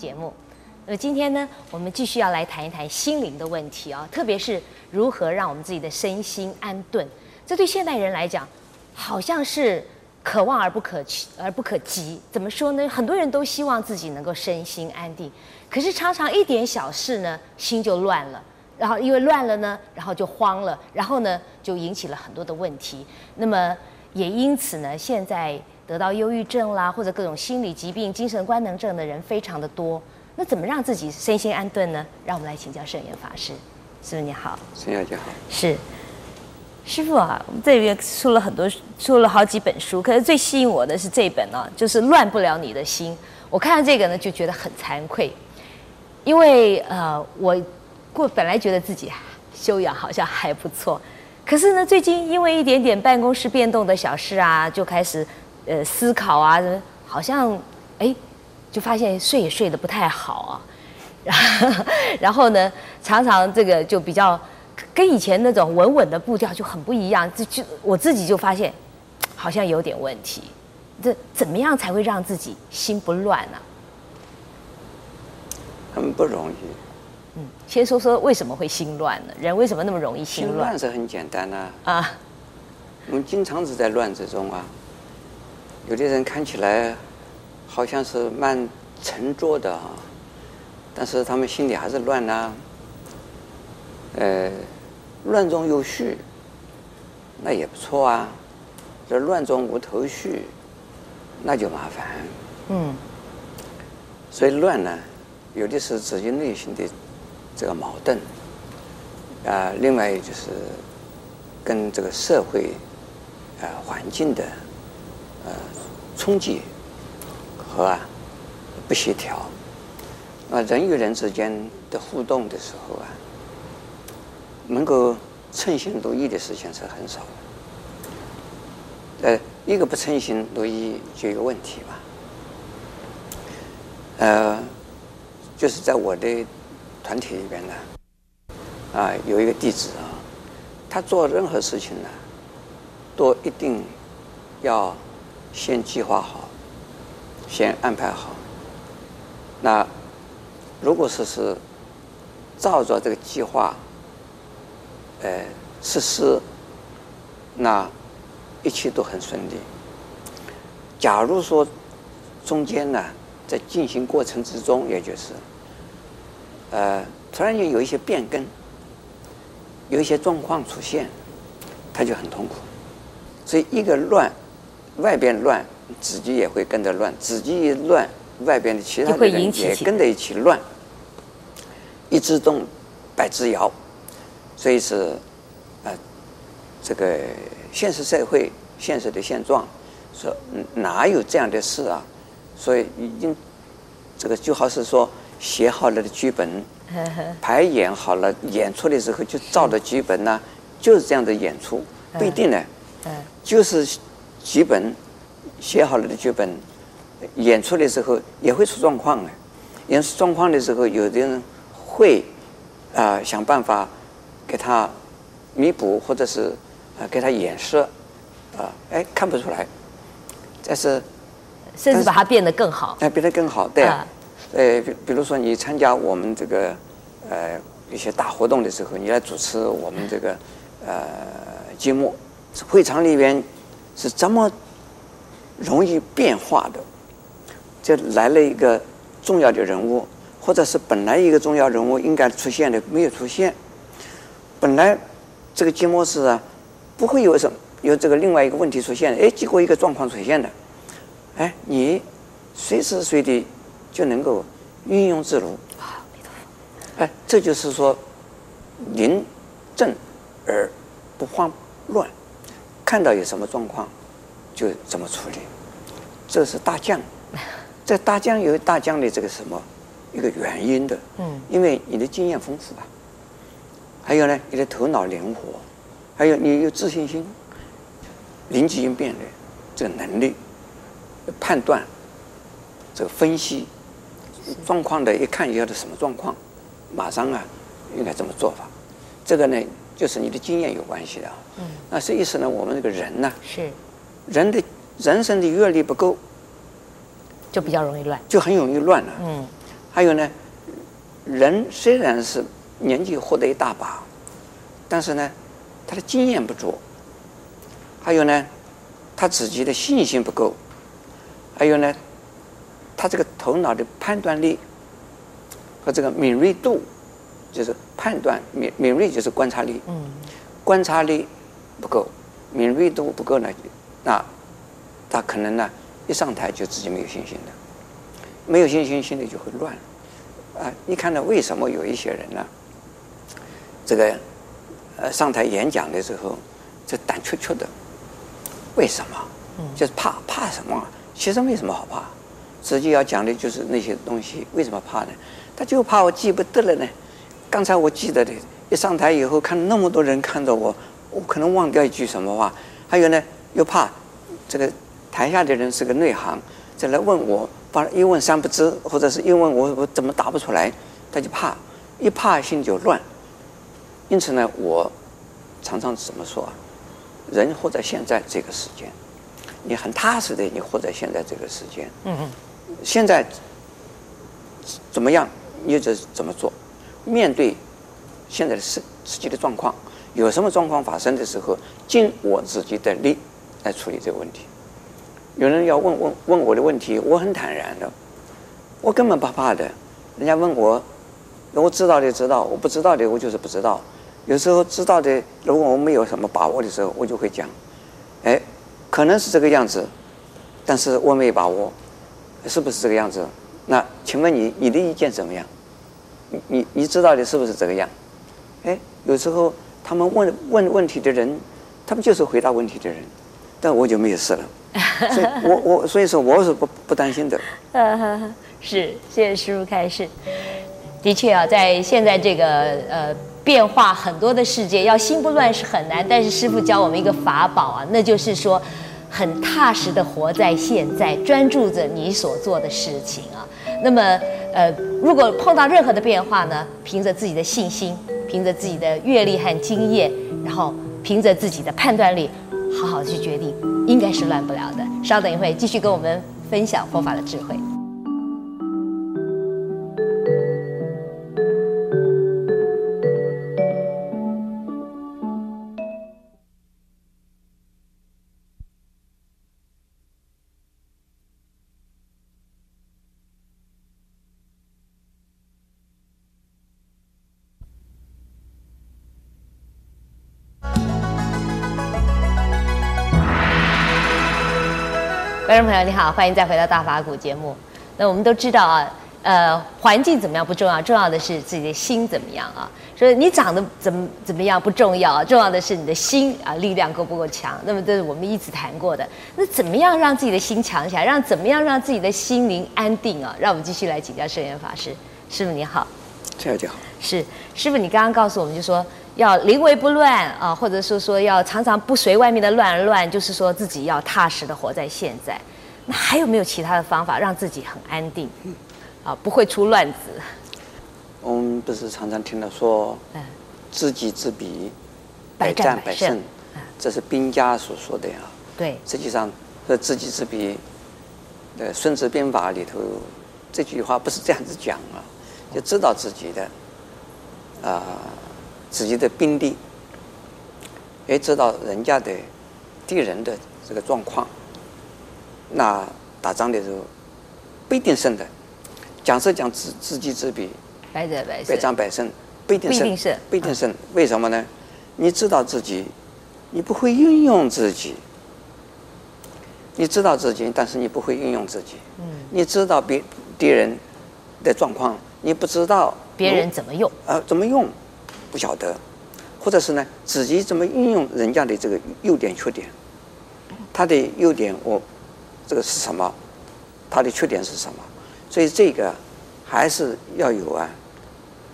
节目。那今天呢，我们继续要来谈一谈心灵的问题啊、特别是如何让我们自己的身心安顿。这对现代人来讲，好像是可望而不可而不可及。怎么说呢？很多人都希望自己能够身心安定，可是常常一点小事呢，心就乱了。然后因为乱了呢，然后就慌了，然后呢，就引起了很多的问题。那么也因此呢，现在。得到忧郁症啦，或者各种心理疾病、精神官能症的人非常的多。那怎么让自己身心安顿呢？让我们来请教圣严法师。师傅你好，圣小姐好。是，师傅啊，我们这边出了很多，出了好几本书，可是最吸引我的是这本啊，就是《乱不了你的心》。我看到这个呢，就觉得很惭愧，因为呃，我过本来觉得自己修养好像还不错，可是呢，最近因为一点点办公室变动的小事啊，就开始。呃，思考啊，好像哎，就发现睡也睡得不太好啊，然后，呢，常常这个就比较跟以前那种稳稳的步调就很不一样，就就我自己就发现好像有点问题。这怎么样才会让自己心不乱呢？很不容易。嗯，先说说为什么会心乱呢？人为什么那么容易心乱？心乱是很简单啊。啊，我们经常是在乱之中啊。有的人看起来好像是蛮沉着的啊，但是他们心里还是乱呐、啊。呃，乱中有序，那也不错啊。这乱中无头绪，那就麻烦。嗯。所以乱呢，有的是自己内心的这个矛盾啊，另外就是跟这个社会啊环境的。呃，冲击和啊不协调，啊人与人之间的互动的时候啊，能够称心如意的事情是很少的。呃，一个不称心如意就有问题嘛。呃，就是在我的团体里边呢，啊有一个弟子啊，他做任何事情呢，都一定要。先计划好，先安排好。那如果说是照着这个计划，呃，实施，那一切都很顺利。假如说中间呢，在进行过程之中，也就是，呃，突然间有一些变更，有一些状况出现，他就很痛苦。所以一个乱。外边乱，自己也会跟着乱；自己一乱，外边的其他的人也跟着一起乱。一枝动，百枝摇。所以是，呃，这个现实社会现实的现状，说哪有这样的事啊？所以已经这个就好是说写好了的剧本，排演好了，演出的时候就照着剧本呢，就是这样的演出，不一定呢，就是。剧本写好了的剧本，演出的时候也会出状况的。演出状况的时候，有的人会啊、想办法给他弥补，或者是啊、给他掩饰，啊、哎看不出来，但是甚至把它变得更好。哎，变得更好，对啊。呃，比比如说你参加我们这个呃一些大活动的时候，你来主持我们这个呃节目，会场里边。是这么容易变化的，就来了一个重要的人物，或者是本来一个重要人物应该出现的没有出现，本来这个节目是啊不会有什么有这个另外一个问题出现，哎，结果一个状况出现的，哎，你随时随地就能够运用自如，哎，这就是说临阵而不慌乱。看到有什么状况，就怎么处理。这是大将，这大将有大将的这个什么一个原因的。嗯。因为你的经验丰富啊，还有呢，你的头脑灵活，还有你有自信心，临机应变的这个能力，判断，这个分析状况的，一看要的什么状况，马上啊，应该怎么做法？这个呢？就是你的经验有关系的啊，嗯，那什么意思呢？我们这个人呢，是。人的人生的阅历不够，就比较容易乱，就很容易乱了。嗯，还有呢，人虽然是年纪活得一大把，但是呢，他的经验不足，还有呢，他自己的信心不够，还有呢，他这个头脑的判断力和这个敏锐度，就是判断敏敏锐就是观察力，嗯，观察力不够，敏锐度不够呢，那他可能呢。一上台就自己没有信心的，没有信心，心里就会乱。啊，你看到为什么有一些人呢？这个，呃，上台演讲的时候，就胆怯怯的。为什么？就是怕怕什么？其实没什么好怕，实际要讲的就是那些东西。为什么怕呢？他就怕我记不得了呢。刚才我记得的，一上台以后，看那么多人看着我，我可能忘掉一句什么话。还有呢，又怕这个。台下的人是个内行，再来问我，把一问三不知，或者是一问我我怎么答不出来，他就怕，一怕心就乱。因此呢，我常常怎么说啊？人活在现在这个时间，你很踏实的，你活在现在这个时间。嗯嗯。现在怎么样，你就怎么做。面对现在的实实际的状况，有什么状况发生的时候，尽我自己的力来处理这个问题。有人要问问问我的问题，我很坦然的，我根本不怕的。人家问我，我知道的知道，我不知道的我就是不知道。有时候知道的，如果我没有什么把握的时候，我就会讲，哎，可能是这个样子，但是我没把握，是不是这个样子？那请问你你的意见怎么样？你你知道的是不是这个样？哎，有时候他们问问问题的人，他们就是回答问题的人，但我就没有事了。所以我我所以说我是不不担心的。是，谢谢师父开示。的确啊，在现在这个呃变化很多的世界，要心不乱是很难。但是师父教我们一个法宝啊，那就是说，很踏实的活在现在，专注着你所做的事情啊。那么呃，如果碰到任何的变化呢，凭着自己的信心，凭着自己的阅历和经验，然后凭着自己的判断力。好好去决定，应该是乱不了的。稍等一会，继续跟我们分享佛法的智慧。众朋友，你好，欢迎再回到大法古节目。那我们都知道啊，呃，环境怎么样不重要，重要的是自己的心怎么样啊。所以你长得怎么怎么样不重要，重要的是你的心啊，力量够不够强。那么这是我们一直谈过的。那怎么样让自己的心强起来？让怎么样让自己的心灵安定啊？让我们继续来请教圣严法师。师傅你好，这样就好。是师傅，你刚刚告诉我们就说。要临危不乱啊，或者是说要常常不随外面的乱而乱，就是说自己要踏实的活在现在。那还有没有其他的方法让自己很安定，啊，不会出乱子？我们不是常常听到说，嗯，知己知彼，百战百胜，这是兵家所说的呀。对，实际上这知己知彼，呃，《孙子兵法》里头这句话不是这样子讲啊，就知道自己的啊。自己的兵力，也知道人家的敌人的这个状况，那打仗的时候不一定胜的。讲是讲知知己知彼，百战百胜，百战百胜不一定胜，不一定胜。为什么呢？你知道自己，你不会运用自己。你知道自己，但是你不会运用自己。嗯。你知道别敌人的状况，你不知道别人怎么用呃？怎么用？不晓得，或者是呢，自己怎么运用人家的这个优点缺点？他的优点我这个是什么？他的缺点是什么？所以这个还是要有啊，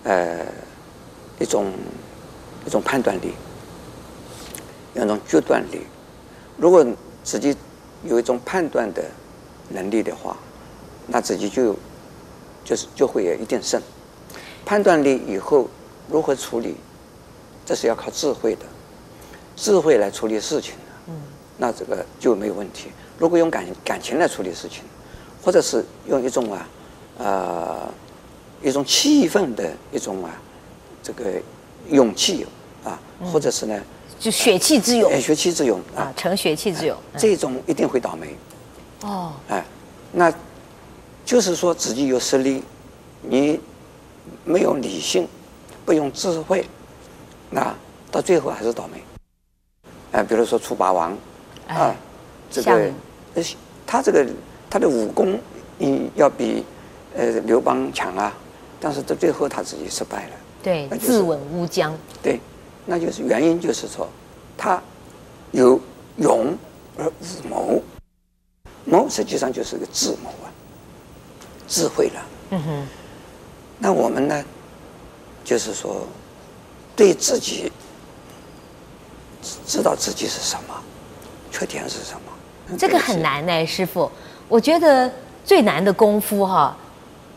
呃，一种一种判断力，有一种决断力。如果自己有一种判断的能力的话，那自己就就是就会有一定胜。判断力以后。如何处理？这是要靠智慧的，智慧来处理事情，那这个就没有问题。如果用感感情来处理事情，或者是用一种啊，呃，一种气愤的一种啊，这个勇气啊，或者是呢，就血气之勇，血气之勇啊，成血气之勇，这种一定会倒霉。哦，哎，那就是说自己有实力，你没有理性，不用智慧，那到最后还是倒霉。哎，比如说楚霸王，啊，这个，他这个他的武功，嗯要比呃刘邦强啊，但是到最后他自己失败了。对，自刎乌江。对，那就是原因，就是说他有勇而无谋。谋实际上就是个智谋啊，智慧了。嗯哼。那我们呢，就是说，对自己知道自己是什么，缺点是什么。这个很难呢，师傅。我觉得最难的功夫哈，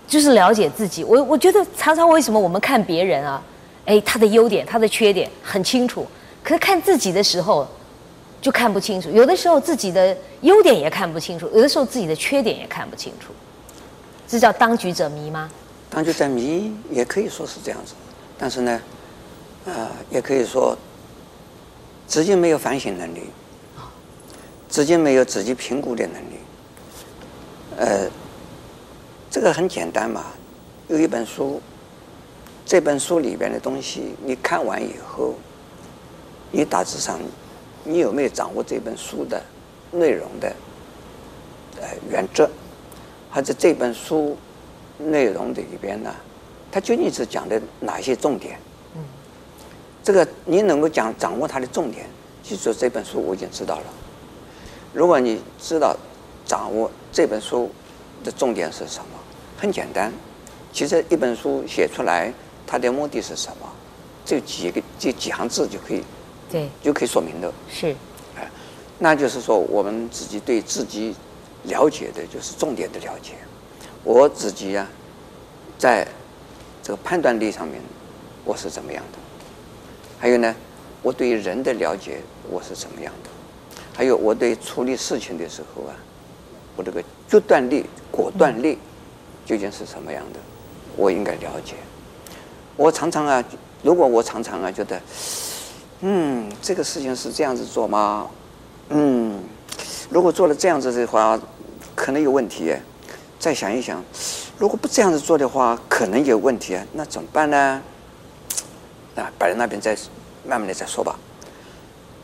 就是了解自己。我我觉得常常为什么我们看别人啊，哎，他的优点、他的缺点很清楚，可是看自己的时候。就看不清楚，有的时候自己的优点也看不清楚，有的时候自己的缺点也看不清楚，这叫当局者迷吗？当局者迷也可以说是这样子，但是呢，呃，也可以说直接没有反省能力，自己没有自己评估的能力。呃，这个很简单嘛，有一本书，这本书里边的东西你看完以后，你大致上。你有没有掌握这本书的内容的呃原则，或者这本书内容的里边呢？它究竟是讲的哪些重点？嗯，这个你能够讲掌握它的重点，就说这本书我已经知道了。如果你知道掌握这本书的重点是什么，很简单，其实一本书写出来，它的目的是什么？这几个这几行字就可以。对，就可以说明的。是，哎，那就是说，我们自己对自己了解的，就是重点的了解。我自己呀、啊，在这个判断力上面，我是怎么样的？还有呢，我对人的了解，我是怎么样的？还有，我对处理事情的时候啊，我这个决断力、果断力究竟是什么样的？我应该了解。我常常啊，如果我常常啊觉得。嗯，这个事情是这样子做吗？嗯，如果做了这样子的话，可能有问题。再想一想，如果不这样子做的话，可能有问题啊。那怎么办呢？啊，摆在那边再慢慢的再说吧。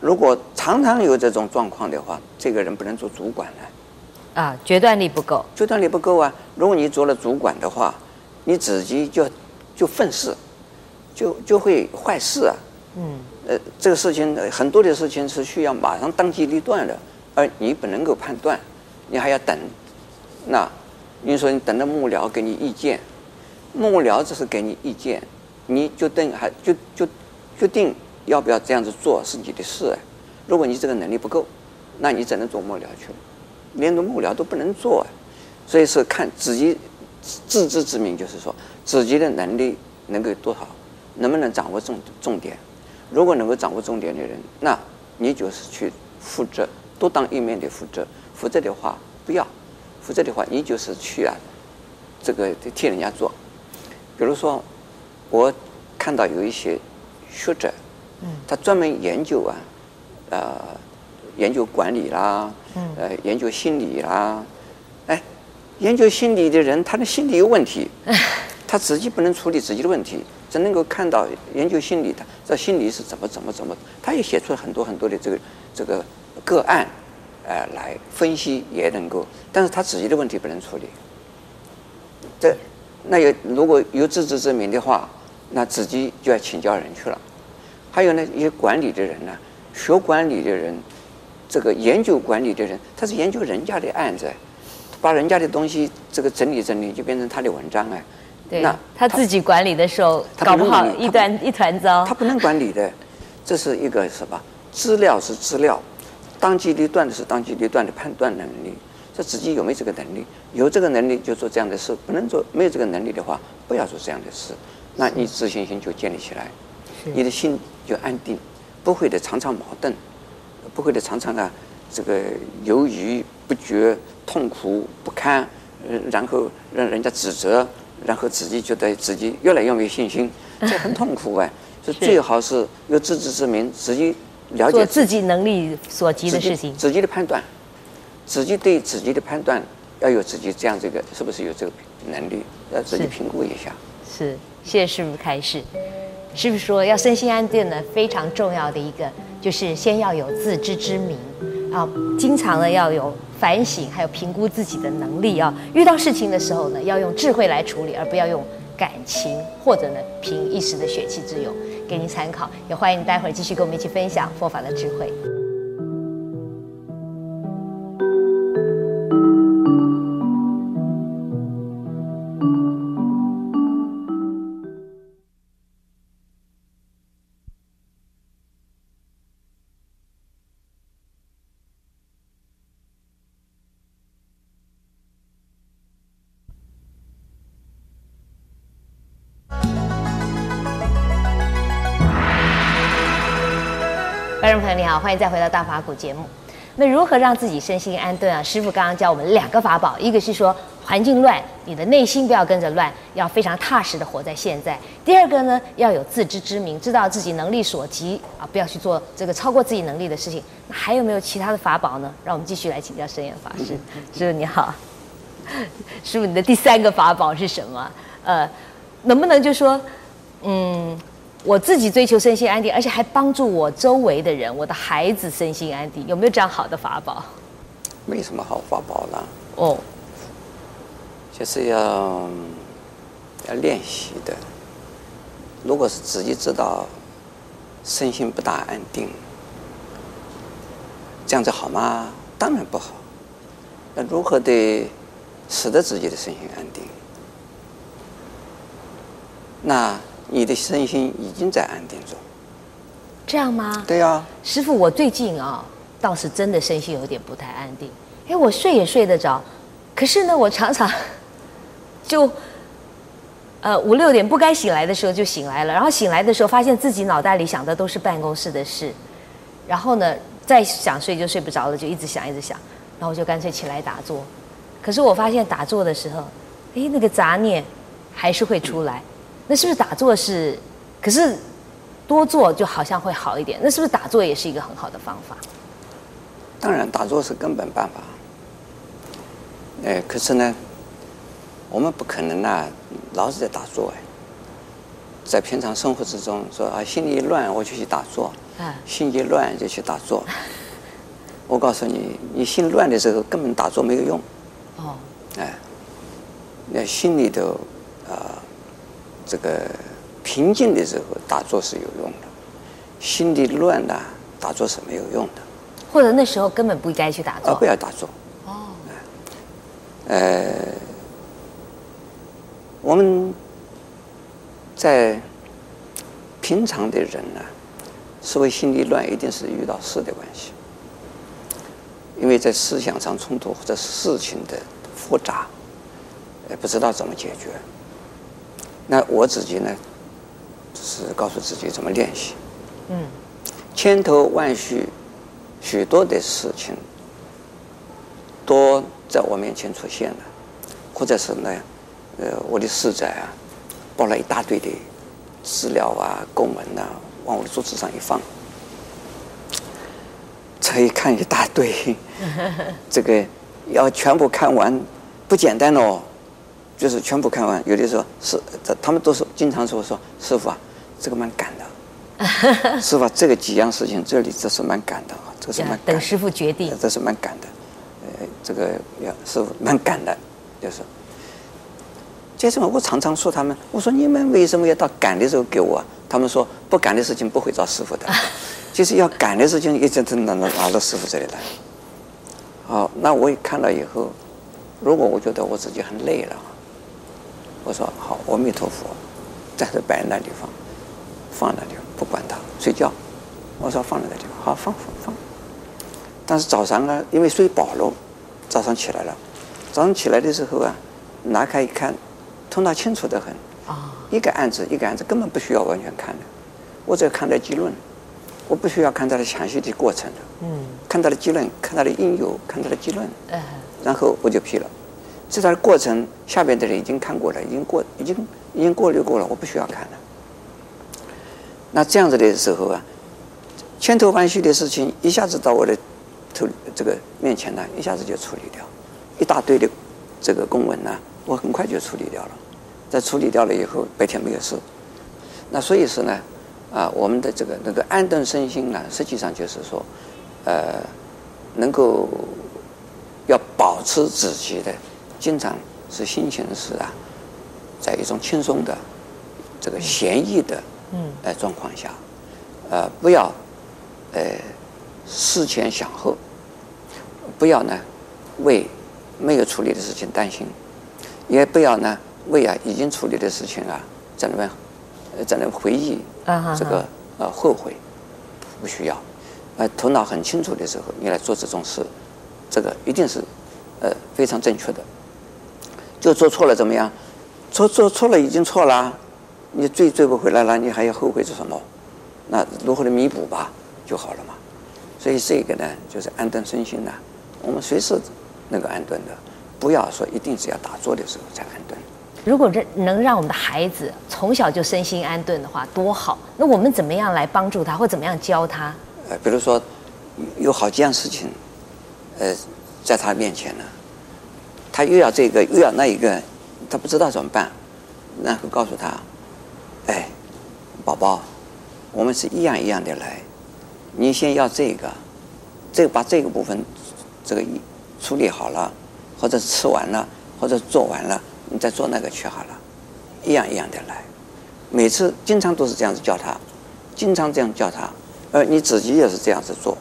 如果常常有这种状况的话，这个人不能做主管了。啊，决断力不够。决断力不够啊！如果你做了主管的话，你自己就就愤世，就就会坏事啊。嗯。呃，这个事情很多的事情是需要马上当机立断的，而你不能够判断，你还要等。那你说你等着幕僚给你意见，幕僚只是给你意见，你就等还就就决定要不要这样子做是你的事。如果你这个能力不够，那你只能做幕僚去了，连个幕僚都不能做。所以是看自己自知之明，就是说自己的能力能够有多少，能不能掌握重重点。如果能够掌握重点的人，那你就是去负责，多当一面的负责。负责的话不要，负责的话你就是去啊，这个替人家做。比如说，我看到有一些学者，他专门研究啊，呃，研究管理啦，呃，研究心理啦，哎，研究心理的人，他的心理有问题，他自己不能处理自己的问题。只能够看到研究心理的，这心理是怎么怎么怎么，他也写出了很多很多的这个这个个案，呃，来分析也能够，但是他自己的问题不能处理。这那有如果有自知之明的话，那自己就要请教人去了。还有呢，一些管理的人呢，学管理的人，这个研究管理的人，他是研究人家的案子，把人家的东西这个整理整理，就变成他的文章哎。对，那他自己管理的时候，搞不好一团一团糟。他不能管理的，这是一个什么？资料是资料，当机立断的是当机立断的判断能力。这自己有没有这个能力？有这个能力就做这样的事，不能做没有这个能力的话，不要做这样的事。那你自信心就建立起来，你的心就安定，不会的常常矛盾，不会的常常啊这个犹豫不决、痛苦不堪，然后让人家指责，然后自己觉得自己越来越没有信心，这很痛苦哎。所以最好是有自知之明，自己了解自己能力所及的事情，自己的判断，自己对自己的判断要有自己这样这个是不是有这个能力，要自己评估一下。是，谢谢师傅开示。是不是说要身心安定呢，非常重要的一个就是先要有自知之明啊，经常呢要有反省，还有评估自己的能力啊。遇到事情的时候呢，要用智慧来处理，而不要用感情或者呢凭一时的血气之勇。给您参考，也欢迎待会儿继续跟我们一起分享佛法的智慧。你好，欢迎再回到大法古节目。那如何让自己身心安顿啊？师傅刚刚教我们两个法宝，一个是说环境乱，你的内心不要跟着乱，要非常踏实的活在现在。第二个呢，要有自知之明，知道自己能力所及啊，不要去做这个超过自己能力的事情。那还有没有其他的法宝呢？让我们继续来请教圣严法师。师傅你好，师傅你的第三个法宝是什么？呃，能不能就说，嗯？我自己追求身心安定，而且还帮助我周围的人，我的孩子身心安定，有没有这样好的法宝？没什么好法宝啦。哦，就是要要练习的。如果是自己知道身心不大安定，这样子好吗？当然不好。那如何的使得自己的身心安定？那？你的身心已经在安定中，这样吗？对呀、啊，师傅，我最近啊，倒是真的身心有点不太安定。哎，我睡也睡得着，可是呢，我常常就呃五六点不该醒来的时候就醒来了，然后醒来的时候发现自己脑袋里想的都是办公室的事，然后呢，再想睡就睡不着了，就一直想一直想，然后我就干脆起来打坐。可是我发现打坐的时候，哎，那个杂念还是会出来。嗯那是不是打坐是？可是多做就好像会好一点。那是不是打坐也是一个很好的方法？当然，打坐是根本办法。哎，可是呢，我们不可能啊，老是在打坐哎。在平常生活之中，说啊，心里一乱我就去打坐，啊，心一乱就去打坐。我告诉你，你心乱的时候根本打坐没有用。哦。哎，那心里头啊。这个平静的时候打坐是有用的，心里乱了打坐是没有用的。或者那时候根本不应该去打坐。啊，不要打坐。哦。呃，我们在平常的人呢，所谓心里乱，一定是遇到事的关系，因为在思想上冲突或者事情的复杂，也不知道怎么解决。那我自己呢，是告诉自己怎么练习。嗯，千头万绪，许多的事情都在我面前出现了，或者是呢，呃，我的师仔啊，抱了一大堆的资料啊、公文呐、啊，往我的桌子上一放，这一看一大堆，这个要全部看完不简单哦。就是全部看完，有的时候是这，他们都是经常说说师傅啊，这个蛮赶的。师父，这个几样事情，这里这是蛮赶的啊，这个是蛮赶的。等师傅决定。这是蛮赶的，呃，这个要师傅蛮赶的，就是。为什么我常常说他们？我说你们为什么要到赶的时候给我？他们说不赶的事情不会找师傅的，就是要赶的事情一直都拿拿到师傅这里来。好，那我也看了以后，如果我觉得我自己很累了。我说好，阿弥陀佛，暂时摆那地方，放那地方，不管它，睡觉。我说放在那地方，好放放放。但是早上呢，因为睡饱了，早上起来了，早上起来的时候啊，拿开一看，头脑清楚得很。啊。一个案子一个案子根本不需要完全看的，我只要看到结论，我不需要看它的详细的过程的。嗯。看它的结论，看它的因由，看它的结论。嗯。然后我就批了。这段过程下边的人已经看过了，已经过，已经已经过滤过了，我不需要看了。那这样子的时候啊，千头万绪的事情一下子到我的头这个面前呢，一下子就处理掉，一大堆的这个公文呢，我很快就处理掉了。在处理掉了以后，白天没有事。那所以说呢，啊，我们的这个那个安顿身心呢，实际上就是说，呃，能够要保持自己的，经常是心情是啊，在一种轻松的这个闲逸的嗯呃状况下，呃，不要呃思前想后，不要呢为没有处理的事情担心，也不要呢。为啊，已经处理的事情啊，在那边，呃，在那回忆啊，这个呃后悔，不需要，呃，头脑很清楚的时候，你来做这种事，这个一定是呃非常正确的。就做错了怎么样？做做错了已经错了，你追追不回来了，你还要后悔做什么？那如何的弥补吧就好了嘛。所以这个呢，就是安顿身心呐，我们随时能够安顿的，不要说一定是要打坐的时候才安顿。如果这能让我们的孩子从小就身心安顿的话，多好！那我们怎么样来帮助他，或怎么样教他？呃，比如说有好几样事情，呃，在他面前呢，他又要这个又要那一个，他不知道怎么办，然后告诉他，哎，宝宝，我们是一样一样的来，你先要这个，这个把这个部分这个处理好了，或者吃完了，或者做完了。你再做那个去好了，一样一样的来，每次经常都是这样子叫他，经常这样叫他，而你自己也是这样子做，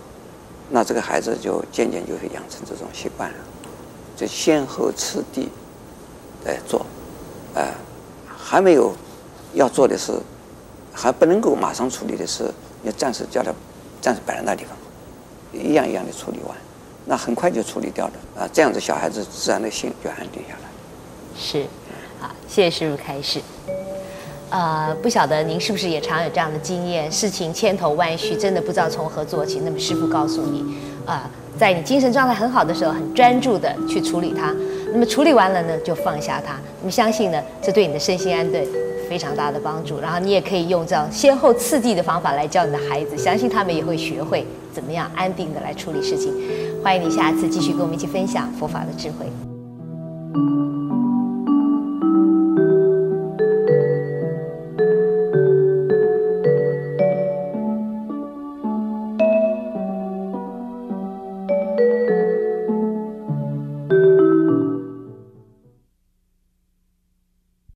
那这个孩子就渐渐就会养成这种习惯了，就先后次第来做，呃，还没有要做的事，还不能够马上处理的事，要暂时叫他暂时摆在那地方，一样一样的处理完，那很快就处理掉了啊，这样子小孩子自然的心就安定下来。是，好，谢谢师傅开示。呃，不晓得您是不是也常有这样的经验？事情千头万绪，真的不知道从何做起。那么师傅告诉你，啊、呃，在你精神状态很好的时候，很专注的去处理它。那么处理完了呢，就放下它。那么相信呢，这对你的身心安顿非常大的帮助。然后你也可以用这样先后次第的方法来教你的孩子，相信他们也会学会怎么样安定的来处理事情。欢迎你下次继续跟我们一起分享佛法的智慧。